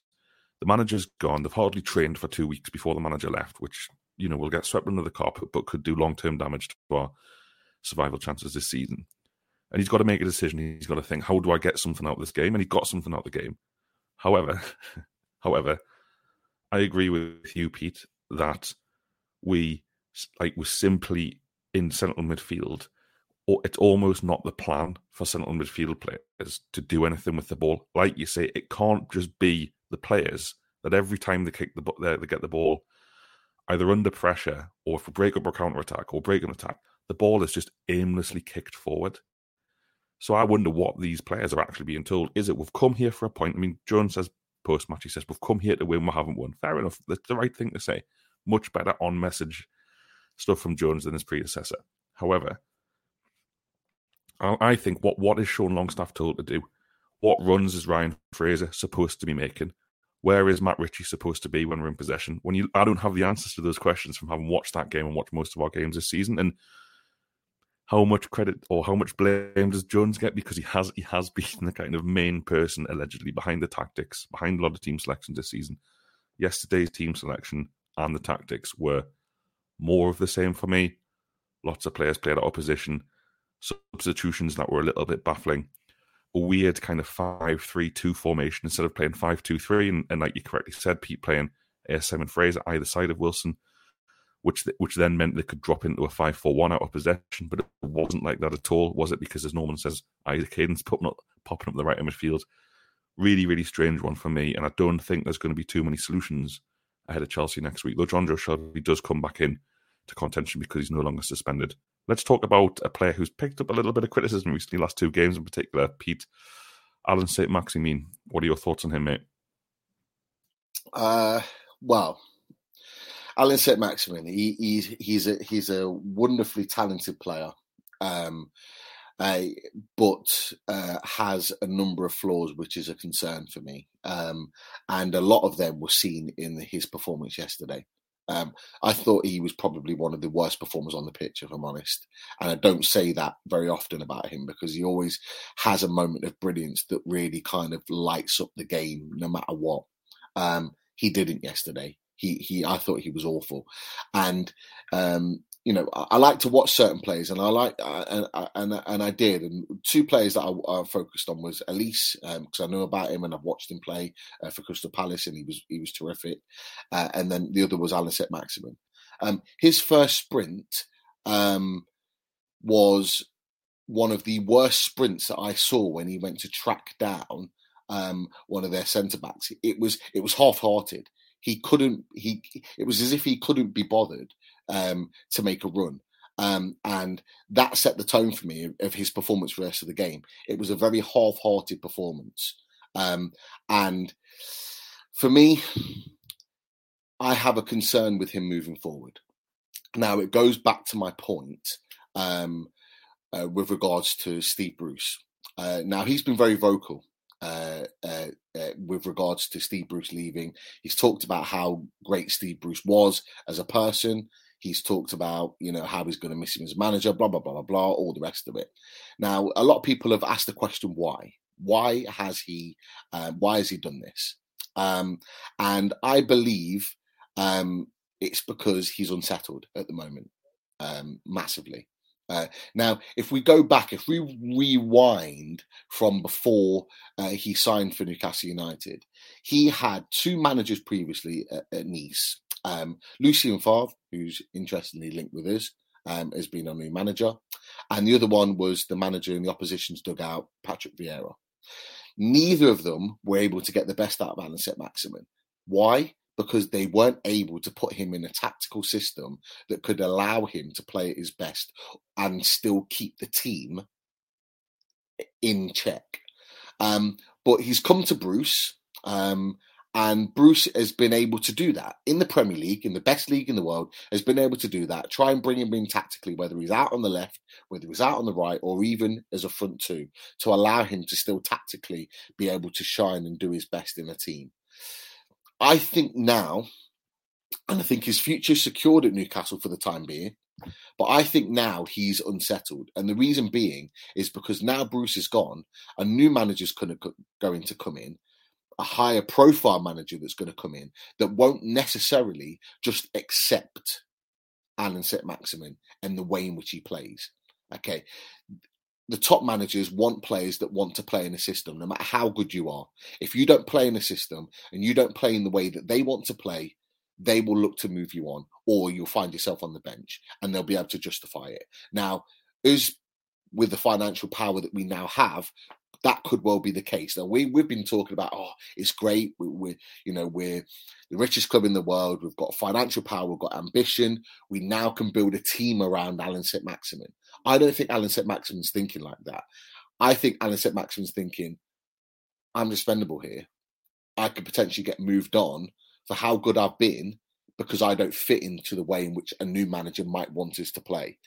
The manager's gone. They've hardly trained for two weeks before the manager left, which you know, we'll get swept under the carpet, but could do long term damage to our survival chances this season. and he's got to make a decision. He's got to think, how do I get something out of this game? And he got something out of the game. However, however, I agree with you, Pete, that we like we're simply in central midfield. Or it's almost not the plan for central midfield players to do anything with the ball. Like you say, it can't just be the players that every time they kick the they, they get the ball, either under pressure or we break up or counter attack or break an attack, the ball is just aimlessly kicked forward. So I wonder what these players are actually being told. Is it we've come here for a point? I mean, Jones says post match, he says we've come here to win, we haven't won. Fair enough. That's the right thing to say. Much better on message stuff from Jones than his predecessor. However, I think what what is Sean Longstaff told to do? What runs is Ryan Fraser supposed to be making? Where is Matt Ritchie supposed to be when we're in possession? When you, I don't have the answers to those questions from having watched that game and watched most of our games this season. And how much credit or how much blame does Jones get because he has he has been the kind of main person allegedly behind the tactics, behind a lot of team selections this season. Yesterday's team selection and the tactics were more of the same for me. Lots of players played at opposition, substitutions that were a little bit baffling. Weird kind of 5 3 2 formation instead of playing 5 2 3. And, and like you correctly said, Pete playing a Simon Fraser either side of Wilson which which then meant they could drop into a five four one out of possession. But it wasn't like that at all, was it? Because as Norman says, Isaac Hayden's popping up, popping up the right midfield. Really, really strange one for me, and I don't think there's going to be too many solutions ahead of Chelsea next week. Though Jonjo Shelvey does come back in to contention because he's no longer suspended. Let's talk about a player who's picked up a little bit of criticism recently, last two games in particular. Pete Allan St. Maximin. What are your thoughts on him, mate? Uh, well, Allan St. Maximin, he, he's he's a he's a wonderfully talented player, um, uh, but uh, has a number of flaws, which is a concern for me. Um, and a lot of them were seen in his performance yesterday. Um, I thought he was probably one of the worst performers on the pitch, if I'm honest. And I don't say that very often about him because he always has a moment of brilliance that really kind of lights up the game, no matter what. Um, he didn't yesterday. He he I thought he was awful, and um, you know I, I, like to watch certain players, and I like and and and I did. And two players that I, I focused on was Olise because um, I know about him and I've watched him play uh, for Crystal Palace, and he was he was terrific. Uh, and then the other was St. Maximin. Um, his first sprint um, was one of the worst sprints that I saw when he went to track down um, one of their centre backs. It was it was half hearted he couldn't he it was as if he couldn't be bothered um, to make a run. Um, and that set the tone for me of his performance for the rest of the game. It was a very half-hearted performance. Um, and for me i have a concern with him moving forward. Now it goes back to my point um, uh, with regards to steve bruce. Uh, now he's been very vocal uh, uh, uh, with regards to Steve Bruce leaving. He's talked about how great Steve Bruce was as a person. He's talked about, you know, how he's going to miss him as manager, blah, blah, blah, blah, blah, all the rest of it. Now, a lot of people have asked the question, why? Why has he, um, why has he done this? Um, and I believe um, it's because he's unsettled at the moment, um, massively. Uh, now, if we go back, if we rewind from before uh, he signed for Newcastle United, he had two managers previously at, at Nice. Um, Lucien Favre, who's interestingly linked with us, um, has been a new manager, and the other one was the manager in the opposition's dugout, Patrick Vieira. Neither of them were able to get the best out of Allan St. Maximin. Why? Because they weren't able to put him in a tactical system that could allow him to play at his best and still keep the team in check. Um, but he's come to Bruce, um, and Bruce has been able to do that in the Premier League, in the best league in the world, has been able to do that. Try and bring him in tactically, whether he's out on the left, whether he's out on the right, or even as a front two, to allow him to still tactically be able to shine and do his best in a team. I think now, and I think his future is secured at Newcastle for the time being. But I think now he's unsettled. And the reason being is because now Bruce is gone, a new manager's going to, going to come in, a higher profile manager that's going to come in that won't necessarily just accept Alan Saint-Maximin and the way in which he plays. Okay. The top managers want players that want to play in a system, no matter how good you are. If you don't play in a system and you don't play in the way that they want to play, they will look to move you on, or you'll find yourself on the bench and they'll be able to justify it. Now, is with the financial power that we now have, that could well be the case. Now we we've been talking about, oh, it's great. We, we're you know we're the richest club in the world. We've got financial power. We've got ambition. We now can build a team around Alan Saint-Maximin. I don't think Alan Saint-Maximin's thinking like that. I think Alan Saint-Maximin's thinking, I'm expendable here. I could potentially get moved on for how good I've been because I don't fit into the way in which a new manager might want us to play.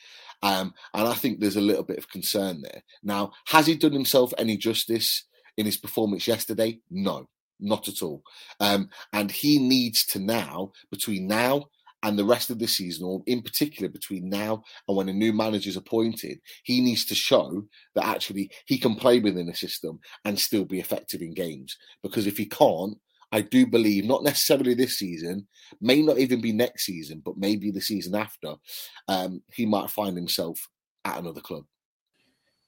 Um, and I think there's a little bit of concern there. Now, has he done himself any justice in his performance yesterday? No, not at all. Um, and he needs to now, between now and the rest of the season, or in particular between now and when a new manager is appointed, he needs to show that actually he can play within a system and still be effective in games. Because if he can't, I do believe, not necessarily this season, may not even be next season, but maybe the season after, um, he might find himself at another club.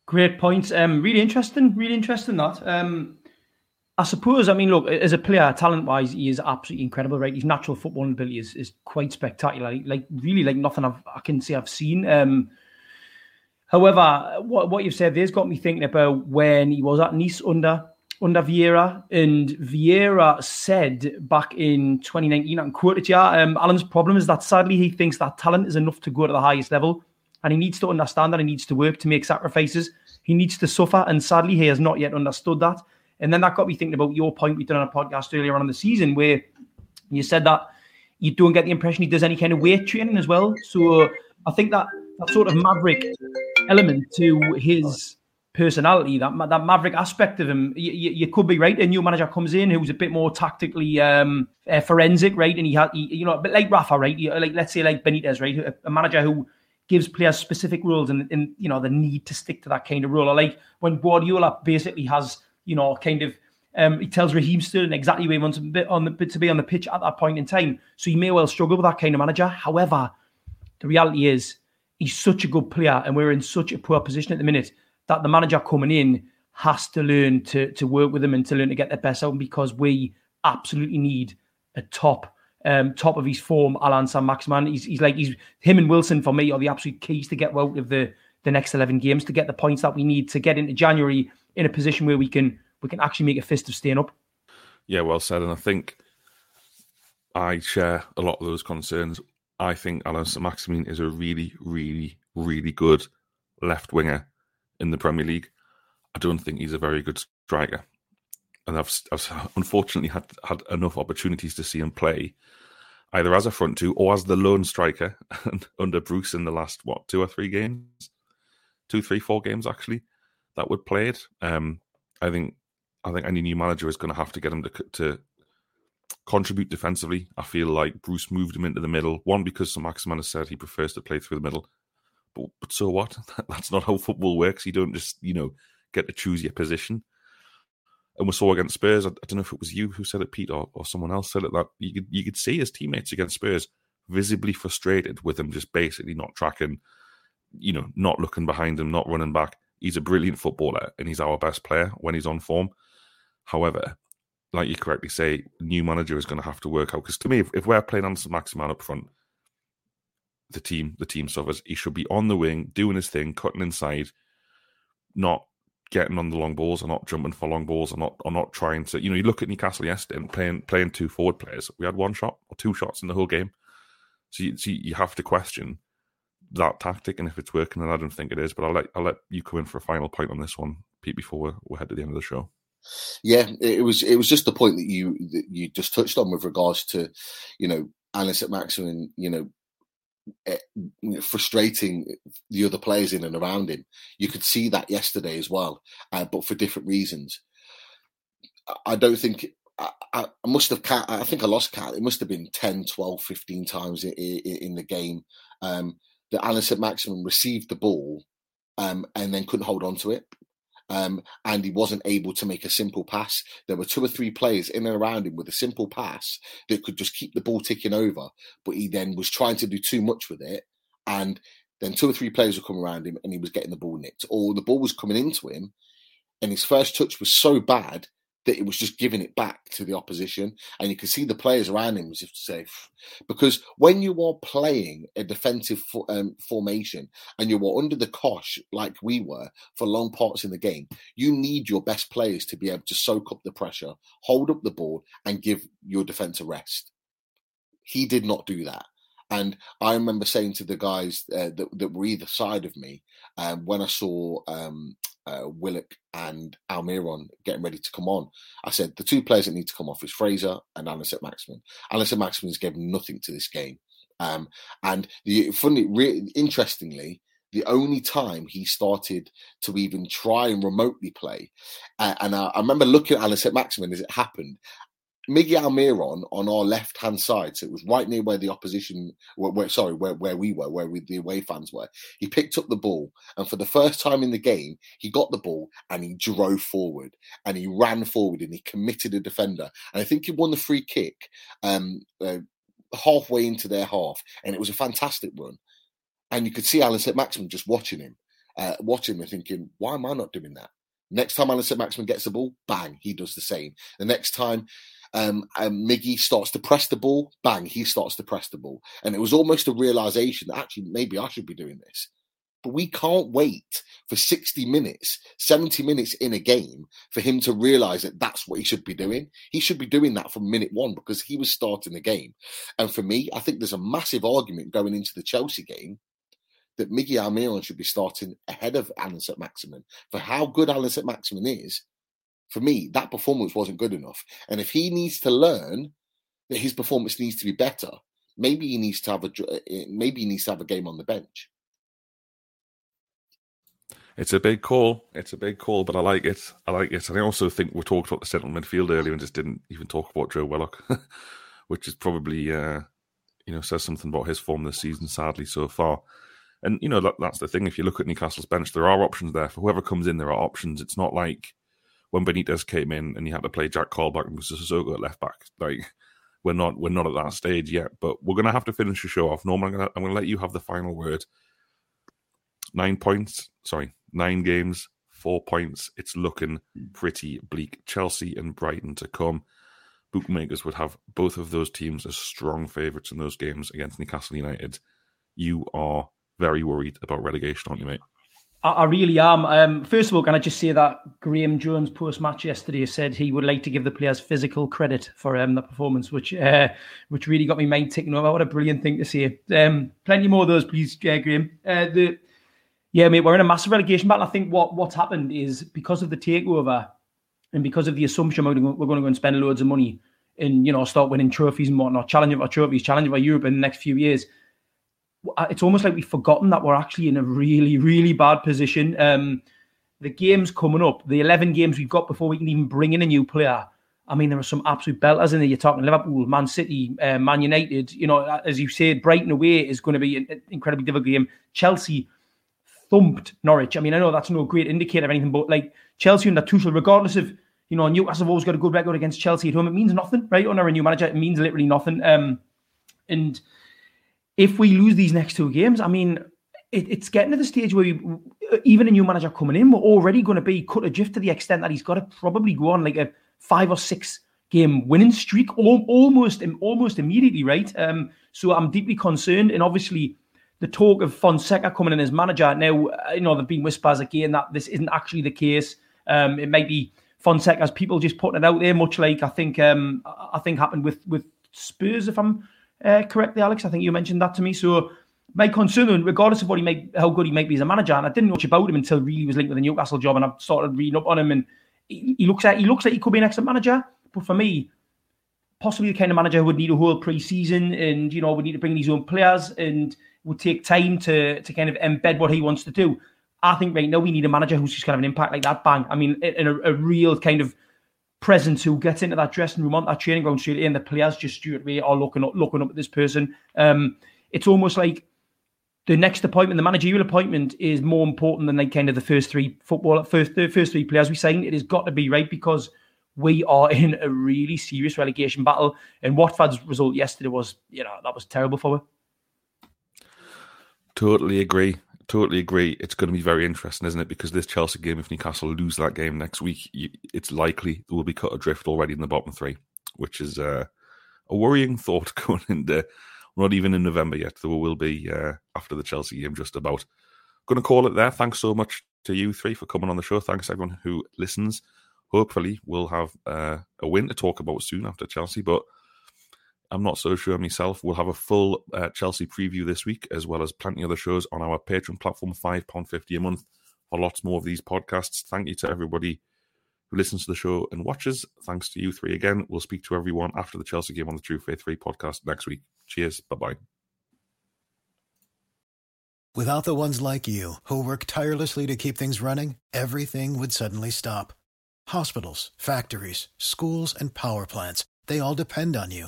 Great points. Um, really interesting. Really interesting that. Um, I suppose. I mean, look, as a player, talent-wise, he is absolutely incredible. Right, his natural footballing ability is, is quite spectacular. Like, really, like nothing I've, i can say I've seen. Um, however, what what you've said there's got me thinking about when he was at Nice under under Vieira, and Vieira said back in 2019, and quoted you, um, Allan's problem is that sadly he thinks that talent is enough to go to the highest level, and he needs to understand that he needs to work to make sacrifices. He needs to suffer, and sadly he has not yet understood that. And then that got me thinking about your point we did on a podcast earlier on in the season, where you said that you don't get the impression he does any kind of weight training as well. So I think that that sort of maverick element to his personality, that that maverick aspect of him. You, you, could be right. A new manager comes in who's a bit more tactically um, uh, forensic, right? And he had, you know, a bit like Rafa, right? Like let's say like Benitez, right? A, a manager who gives players specific rules and, and you know the need to stick to that kind of rule. Or like when Guardiola basically has, you know, kind of. Um, he tells Raheem Sterling exactly where he wants the, to be on the pitch at that point in time. So he may well struggle with that kind of manager. However, the reality is he's such a good player, and we're in such a poor position at the minute that the manager coming in has to learn to to work with them and to learn to get the best out of because we absolutely need a top um, top of his form, Alan Saint-Maximin. He's, he's like he's him and Wilson for me are the absolute keys to get out of the the next eleven games to get the points that we need to get into January in a position where we can we can actually make a fist of staying up. Yeah, well said. And I think I share a lot of those concerns. I think Allan Saint-Maximin is a really, really, really good left winger in the Premier League. I don't think he's a very good striker, and I've, I've unfortunately had had enough opportunities to see him play, either as a front two or as the lone striker under Bruce in the last what two or three games, two, three, four games actually that would played. Um, I think I think any new manager is going to have to get him to to contribute defensively. I feel like Bruce moved him into the middle. One because Saint-Maximin has said he prefers to play through the middle, but, but so what? That's not how football works. You don't just, you know, get to choose your position. And we saw against Spurs, I, I don't know if it was you who said it, Pete, or, or someone else said it, that you could, you could see his teammates against Spurs visibly frustrated with him just basically not tracking, you know, not looking behind him, not running back. He's a brilliant footballer and he's our best player when he's on form. However, like you correctly say, new manager is going to have to work out. Because to me, if, if we're playing on Maximin up front, the team the team suffers. He should be on the wing, doing his thing, cutting inside, not getting on the long balls or not jumping for long balls or not or not trying to you know you look at Newcastle yesterday and playing playing two forward players. We had one shot or two shots in the whole game. So you, so you have to question that tactic and if it's working, and I don't think it is. But I'll let I'll let you come in for a final point on this one, Pete, before we we head to the end of the show. Yeah, it was it was just the point that you that you just touched on with regards to, you know, Allan Saint-Maximin, you know, Eh, frustrating the other players in and around him. You could see that yesterday as well, uh, but for different reasons. I don't think I, I, must have I think I lost count. It must have been 10, 12, 15 times in, in, in the game um, that Allan Saint-Maximin received the ball um, and then couldn't hold on to it um, and he wasn't able to make a simple pass. There were two or three players in and around him with a simple pass that could just keep the ball ticking over, but he then was trying to do too much with it, and then two or three players would come around him and he was getting the ball nicked, or the ball was coming into him and his first touch was so bad that it was just giving it back to the opposition. And you could see the players around him as if to say, because when you are playing a defensive um, formation and you are under the cosh like we were for long parts in the game, you need your best players to be able to soak up the pressure, hold up the ball, and give your defense a rest. He did not do that. And I remember saying to the guys uh, that, that, were either side of me um, when I saw um, uh, Willock and Almiron getting ready to come on. I said the two players that need to come off is Fraser and Alan Maximin. Alan Maximin has given nothing to this game. Um, and the funny, re- interestingly, the only time he started to even try and remotely play, uh, and I, I, remember looking at Alan Maximin as it happened, Miggy Almiron on our left hand side, so it was right near where the opposition, where, where, sorry, where, where we were, where we, the away fans were. He picked up the ball, and for the first time in the game, he got the ball and he drove forward and he ran forward and he committed a defender. And I think he won the free kick um, uh, halfway into their half, and it was a fantastic run. And you could see Alan St. Maximin just watching him, uh, watching him and thinking, why am I not doing that? Next time Alan St. Maximin gets the ball, bang, he does the same. The next time um, and Miggy starts to press the ball, bang, he starts to press the ball. And it was almost a realization that actually maybe I should be doing this. But we can't wait for 60 minutes, 70 minutes in a game for him to realize that that's what he should be doing. He should be doing that from minute one because he was starting the game. And for me, I think there's a massive argument going into the Chelsea game that Miggy Almiron should be starting ahead of Alan St. Maximin. For how good Alan St. Maximin is, for me, that performance wasn't good enough. And if he needs to learn that his performance needs to be better, maybe he needs to have a eh, eh, maybe he needs to have a game on the bench. It's a big call. It's a big call, but I like it. I like it. And I also think we talked about the central midfield earlier and just didn't even talk about Joe Willock, which is probably, uh, you know, says something about his form this season, sadly, so far. And, you know, that, that's the thing. If you look at Newcastle's bench, there are options there. For whoever comes in, there are options. It's not like when Benitez came in and he had to play Jack Colback and Sissoko at left back. Like we're not we're not at that stage yet, but we're gonna have to finish the show off. Norman, I'm gonna I'm gonna let you have the final word. Nine points, sorry, nine games, four points. It's looking pretty bleak. Chelsea and Brighton to come. Bookmakers would have both of those teams as strong favourites in those games against Newcastle United. You are very worried about relegation, aren't you, mate? I, I really am. Um, first of all, can I just say that Graeme Jones post match yesterday said he would like to give the players physical credit for um, the performance, which uh, which really got me mind ticking over. What a brilliant thing to say. Um, plenty more of those, please, uh, Graeme. Uh, the yeah, mate, we're in a massive relegation battle. I think what what's happened is because of the takeover and because of the assumption we're going to go and spend loads of money and you know start winning trophies and whatnot, challenging for trophies, challenging for Europe in the next few years it's almost like we've forgotten that we're actually in a really, really bad position. Um, the games coming up, the 11 games we've got before we can even bring in a new player. I mean, there are some absolute belters in there. You're talking Liverpool, Man City, uh, Man United. You know, as you said, Brighton away is going to be an incredibly difficult game. Chelsea thumped Norwich. I mean, I know that's no great indicator of anything, but like Chelsea under Tuchel, regardless of you know, Newcastle have always got a good record against Chelsea at home. It means nothing, right? Under a new manager, it means literally nothing. Um, and if we lose these next two games, I mean, it, it's getting to the stage where we, even a new manager coming in, we're already going to be cut adrift to the extent that he's got to probably go on like a five or six game winning streak almost almost immediately, right? Um, so I'm deeply concerned, and obviously the talk of Fonseca coming in as manager now, you know, there've been whispers again that this isn't actually the case. Um, it might be Fonseca's people just putting it out there, much like I think um, I think happened with with Spurs, if I'm uh, correctly, Alex. I think you mentioned that to me. So my concern, regardless of what he might, how good he might be as a manager, and I didn't know much about him until really was linked with the Newcastle job, and I started reading up on him, and he, he looks like he looks like he could be an excellent manager. But for me, possibly the kind of manager who would need a whole pre-season, and you know would need to bring his own players, and would take time to to kind of embed what he wants to do. I think right now we need a manager who's just kind of an impact like that. Bang! I mean, in a, a real kind of presence who gets into that dressing room on that training ground straight away, and the players just straight away are looking up, looking up at this person. Um, it's almost like the next appointment, the managerial appointment, is more important than like kind of the first three football, first the first three players we signed. It has got to be right because we are in a really serious relegation battle. And Watford's result yesterday was, you know, that was terrible for us. Totally agree. Totally agree. It's going to be very interesting, isn't it? Because this Chelsea game, if Newcastle lose that game next week, it's likely they will be cut adrift already in the bottom three, which is uh, a worrying thought going into not even in November yet. There will be uh, after the Chelsea game, just about. Going to call it there. Thanks so much to you three for coming on the show. Thanks everyone who listens. Hopefully, we'll have uh, a win to talk about soon after Chelsea, but I'm not so sure myself. We'll have a full uh, Chelsea preview this week, as well as plenty other shows on our Patreon platform, £5.50 a month for lots more of these podcasts. Thank you to everybody who listens to the show and watches. Thanks to you three again. We'll speak to everyone after the Chelsea game on the True Faith 3 podcast next week. Cheers. Bye bye. Without the ones like you, who work tirelessly to keep things running, everything would suddenly stop. Hospitals, factories, schools, and power plants, they all depend on you.